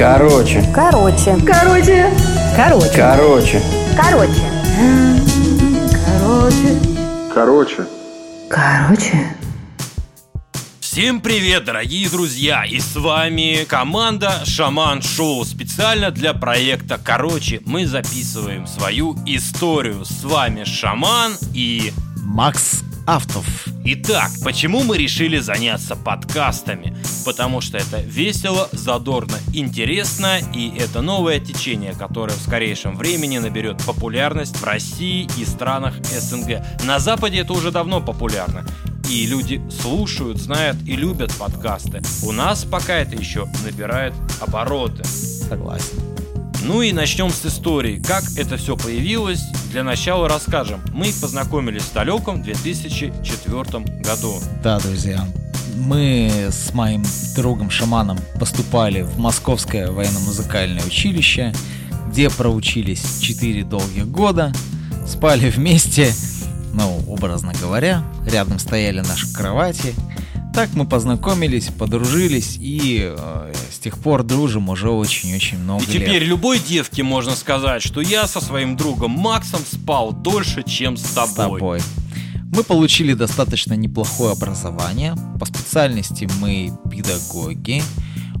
Короче. Короче. Короче. Короче. Короче. Короче. Короче. Короче. Короче. Всем привет, дорогие друзья! И с вами команда Шаман Шоу. Специально для проекта Короче мы записываем свою историю. С вами Шаман и... Макс Автов. Итак, почему мы решили заняться подкастами? Потому что это весело, задорно, интересно, и это новое течение, которое в скорейшем времени наберет популярность в России и странах СНГ. На Западе это уже давно популярно. И люди слушают, знают и любят подкасты. У нас пока это еще набирает обороты. Согласен. Ну и начнем с истории. Как это все появилось, для начала расскажем. Мы познакомились с далеком в 2004 году. Да, друзья. Мы с моим другом Шаманом поступали в Московское военно-музыкальное училище, где проучились 4 долгих года, спали вместе, ну, образно говоря, рядом стояли наши кровати. Так мы познакомились, подружились и э, с тех пор дружим уже очень-очень много И теперь лет. любой девке можно сказать, что я со своим другом Максом спал дольше, чем с тобой. с тобой. Мы получили достаточно неплохое образование. По специальности мы педагоги,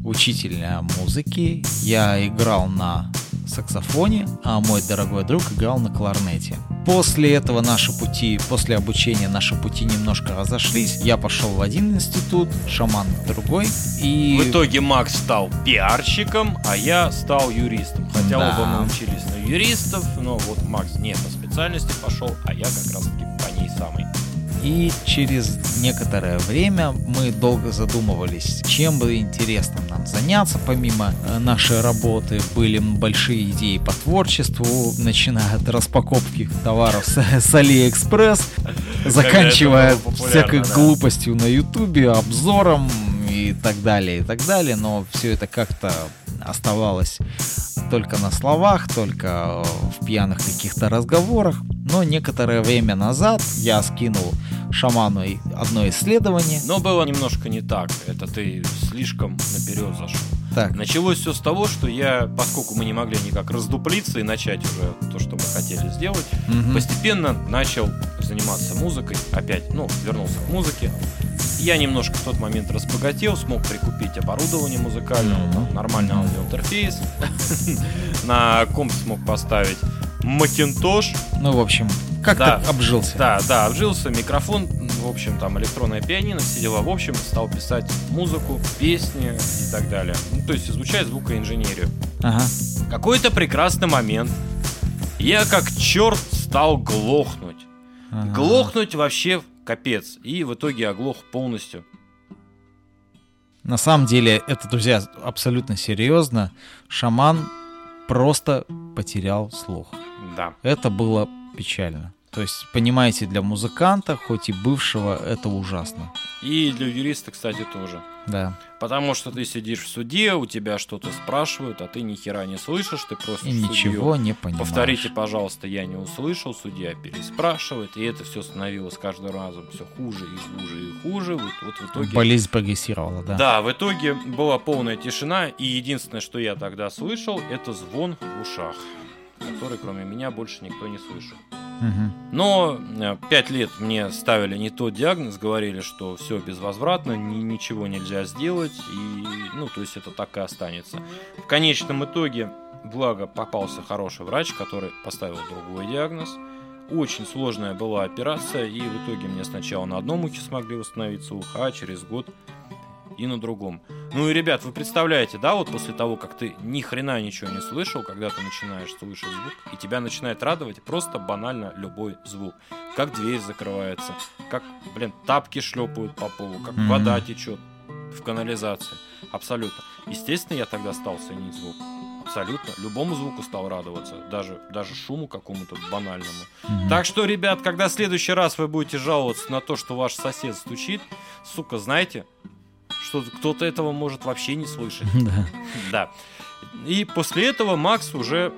учитель музыки. Я играл на саксофоне, а мой дорогой друг играл на кларнете. После этого наши пути, после обучения наши пути немножко разошлись. Я пошел в один институт, шаман в другой. И В итоге Макс стал пиарщиком, а я стал юристом. Хотя Да. оба мы учились на юристов, но вот Макс не по специальности пошел, а я как раз таки по ней самой. И через некоторое время мы долго задумывались, чем бы интересно заняться помимо э, нашей работы. Были большие идеи по творчеству, начиная от распаковки товаров с, с Алиэкспресс, заканчивая всякой да. глупостью на Ютубе, обзором и так далее, и так далее. Но все это как-то оставалось только на словах, только э, в пьяных каких-то разговорах. Но некоторое время назад я скинул шаману одно исследование. Но было немножко не так. Это ты слишком наперед зашел. Так, Началось все с того, что я, поскольку мы не могли никак раздуплиться и начать уже то, что мы хотели сделать, мгм. постепенно начал заниматься музыкой. Опять, ну, вернулся к музыке. Я немножко в тот момент разбогател, смог прикупить оборудование музыкальное, Мгм. там, нормальный аудиоинтерфейс. На комп смог поставить Macintosh. Ну, в общем, как-то Да. обжился. Да, да, обжился, микрофон, в общем, там электронное пианино, все дела. В общем, стал писать музыку, песни и так далее. Ну, то есть изучать звукоинженерию. Ага. Какой-то прекрасный момент я как черт стал глохнуть. ага. Глохнуть вообще капец. И в итоге оглох полностью. На самом деле, это, друзья, абсолютно серьезно. Шаман просто потерял слух. Да. Это было печально. То есть, понимаете, для музыканта, хоть и бывшего, это ужасно. И для юриста, кстати, тоже. Да. Потому что ты сидишь в суде, у тебя что-то спрашивают, а ты ни хера не слышишь, ты просто И ничего не понимаешь. Повторите, пожалуйста, я не услышал, судья переспрашивает, и это все становилось каждым разом все хуже и хуже и хуже. Вот, вот в итоге... Болезнь прогрессировала, да. Да, в итоге была полная тишина, и единственное, что я тогда слышал, это звон в ушах, который кроме меня больше никто не слышал. Но э, пять лет мне ставили не тот диагноз, говорили, что все безвозвратно, ни- ничего нельзя сделать, и, ну, то есть это так и останется. В конечном итоге, благо, попался хороший врач, который поставил другой диагноз. Очень сложная была операция, и в итоге мне сначала на одном ухе смогли восстановиться ухо, а через год и на другом. Ну и, ребят, вы представляете, да, вот после того, как ты ни хрена ничего не слышал, когда ты начинаешь слышать звук, и тебя начинает радовать просто банально любой звук. Как дверь закрывается, как, блин, тапки шлепают по полу, как Мгм. вода течет в канализации. Абсолютно. Естественно, я тогда стал ценить звук. Абсолютно. Любому звуку стал радоваться. Даже, даже шуму какому-то банальному. Мгм. Так что, ребят, когда в следующий раз вы будете жаловаться на то, что ваш сосед стучит, сука, знаете, что кто-то этого может вообще не слышать. Да. Да. И после этого Макс уже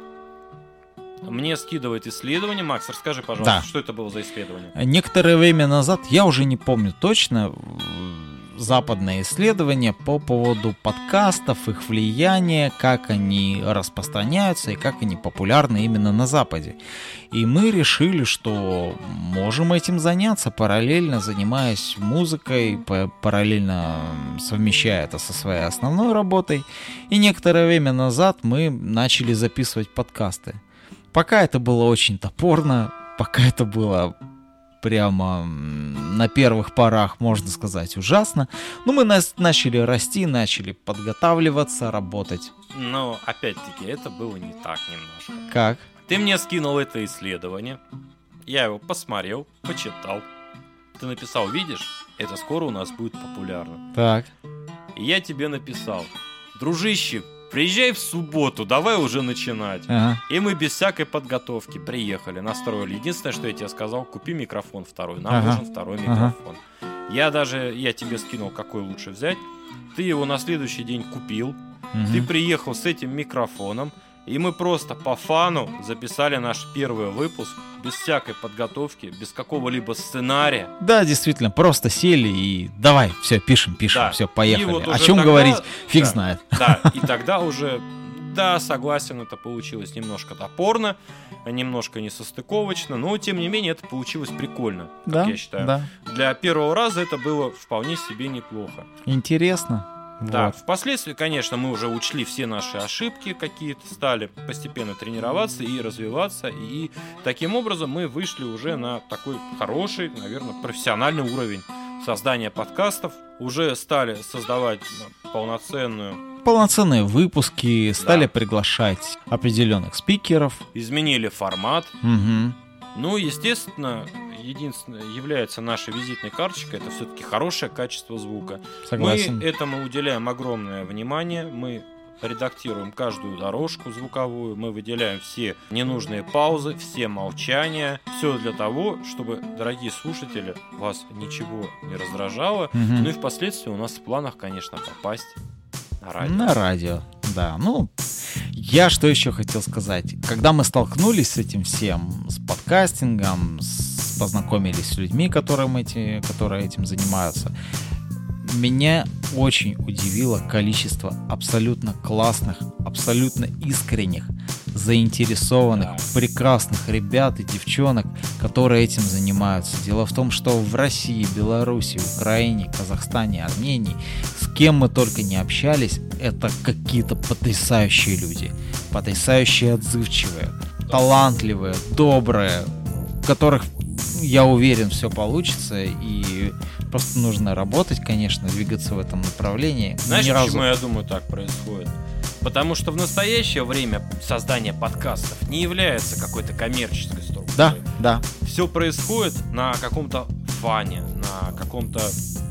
мне скидывает исследование. Макс, расскажи, пожалуйста, Да. что это было за исследование? Некоторое время назад, я уже не помню точно, западное исследование по поводу подкастов, их влияния, как они распространяются и как они популярны именно на Западе. И мы решили, что можем этим заняться, параллельно занимаясь музыкой, параллельно совмещая это со своей основной работой. И некоторое время назад мы начали записывать подкасты. Пока это было очень топорно, пока это было прямо на первых порах, можно сказать, ужасно. Но мы нас начали расти, начали подготавливаться, работать. Но, опять-таки, это было не так немножко. Как? Ты мне скинул это исследование. Я его посмотрел, почитал. Ты написал, видишь, это скоро у нас будет популярно. Так. И я тебе написал, дружище, приезжай в субботу, давай уже начинать. Ага. И мы без всякой подготовки приехали, настроили. Единственное, что я тебе сказал, купи микрофон второй. Нам Ага. нужен второй микрофон. Я даже, я тебе скинул, какой лучше взять. Ты его на следующий день купил. Мгм. Ты приехал с этим микрофоном. И мы просто по фану записали наш первый выпуск без всякой подготовки, без какого-либо сценария. Да, действительно, просто сели и давай, все, пишем, пишем, Да. все, И поехали. вот О чем тогда- говорить, фиг да. знает. Да, и тогда уже, да, согласен, это получилось немножко топорно, немножко несостыковочно, но тем не менее это получилось прикольно, как Да, я считаю. да, Для первого раза это было вполне себе неплохо. интересно. Да, Вот. впоследствии, конечно, мы уже учли все наши ошибки какие-то, стали постепенно тренироваться и развиваться, и таким образом мы вышли уже на такой хороший, наверное, профессиональный уровень создания подкастов, уже стали создавать ну, полноценную Полноценные выпуски, стали Да. приглашать определенных спикеров. изменили формат. Мгм. Ну, естественно, единственное является нашей визитной карточкой, это все-таки хорошее качество звука. Согласен. Мы этому уделяем огромное внимание, мы редактируем каждую дорожку звуковую, мы выделяем все ненужные паузы, все молчания, все для того, чтобы, дорогие слушатели, вас ничего не раздражало. Мгм. Ну и впоследствии у нас в планах, конечно, попасть на радио. На радио, да. Ну, я что еще хотел сказать. Когда мы столкнулись с этим всем, с подкастингом, с- познакомились с людьми, которым эти, которые этим занимаются, меня очень удивило количество абсолютно классных, абсолютно искренних, заинтересованных, прекрасных ребят и девчонок, которые этим занимаются. Дело в том, что в России, Беларуси, Украине, Казахстане, Армении, с кем мы только не общались, это какие-то потрясающие люди. Потрясающие, отзывчивые, талантливые, добрые, которых, я уверен, все получится, и просто нужно работать, конечно, двигаться в этом направлении. Знаешь, Ни разу- почему я думаю так происходит? Потому что в настоящее время создание подкастов не является какой-то коммерческой структурой. Да, да, Все происходит на каком-то фане, на каком-то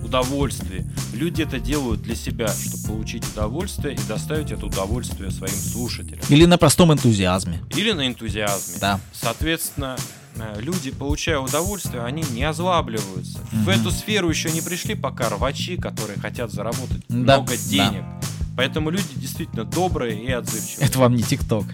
удовольствии. Люди это делают для себя, чтобы получить удовольствие и доставить это удовольствие своим слушателям. или на простом энтузиазме. Или на энтузиазме. Да. Соответственно, люди, получая удовольствие, они не озлабливаются. В Мгм. эту сферу еще не пришли пока рвачи, которые хотят заработать Да, много да. денег. Поэтому люди действительно добрые и отзывчивые. Это вам не ТикТок.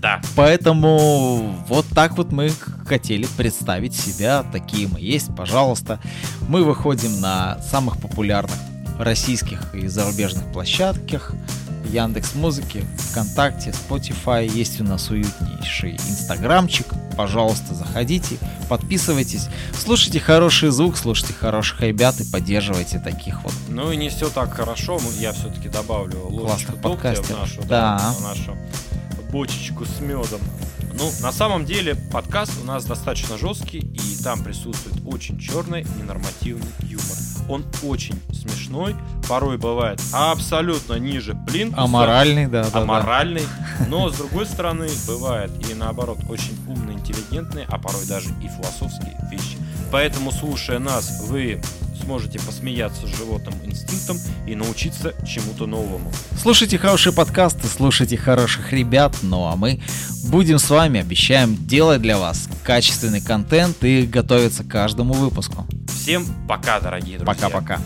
Да. Поэтому вот так вот мы хотели представить себя, такие мы есть, пожалуйста. Мы выходим на самых популярных российских и зарубежных площадках. Яндекс Музыки, ВКонтакте, Spotify. Есть у нас уютнейший инстаграмчик. Пожалуйста, заходите, подписывайтесь. Слушайте хороший звук, слушайте хороших ребят и поддерживайте таких вот. Ну и не все так хорошо. Я все-таки добавлю ложечку дегтя в подкастеров. нашу, Да. в нашу бочечку с медом. Ну, на самом деле, подкаст у нас достаточно жесткий, и там присутствует очень черный ненормативный юмор. Он очень смешной, порой бывает абсолютно ниже плинтуса. Аморальный, да, да, да. аморальный, но с другой стороны бывает и наоборот очень умные, интеллигентные, а порой даже и философские вещи. Поэтому, слушая нас, вы сможете посмеяться с животным инстинктом и научиться чему-то новому. Слушайте хорошие подкасты, слушайте хороших ребят, ну а мы будем с вами, обещаем делать для вас качественный контент и готовиться к каждому выпуску. Всем пока, дорогие друзья. Пока-пока.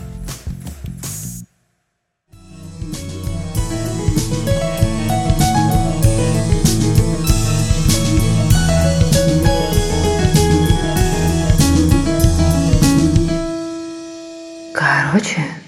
小犬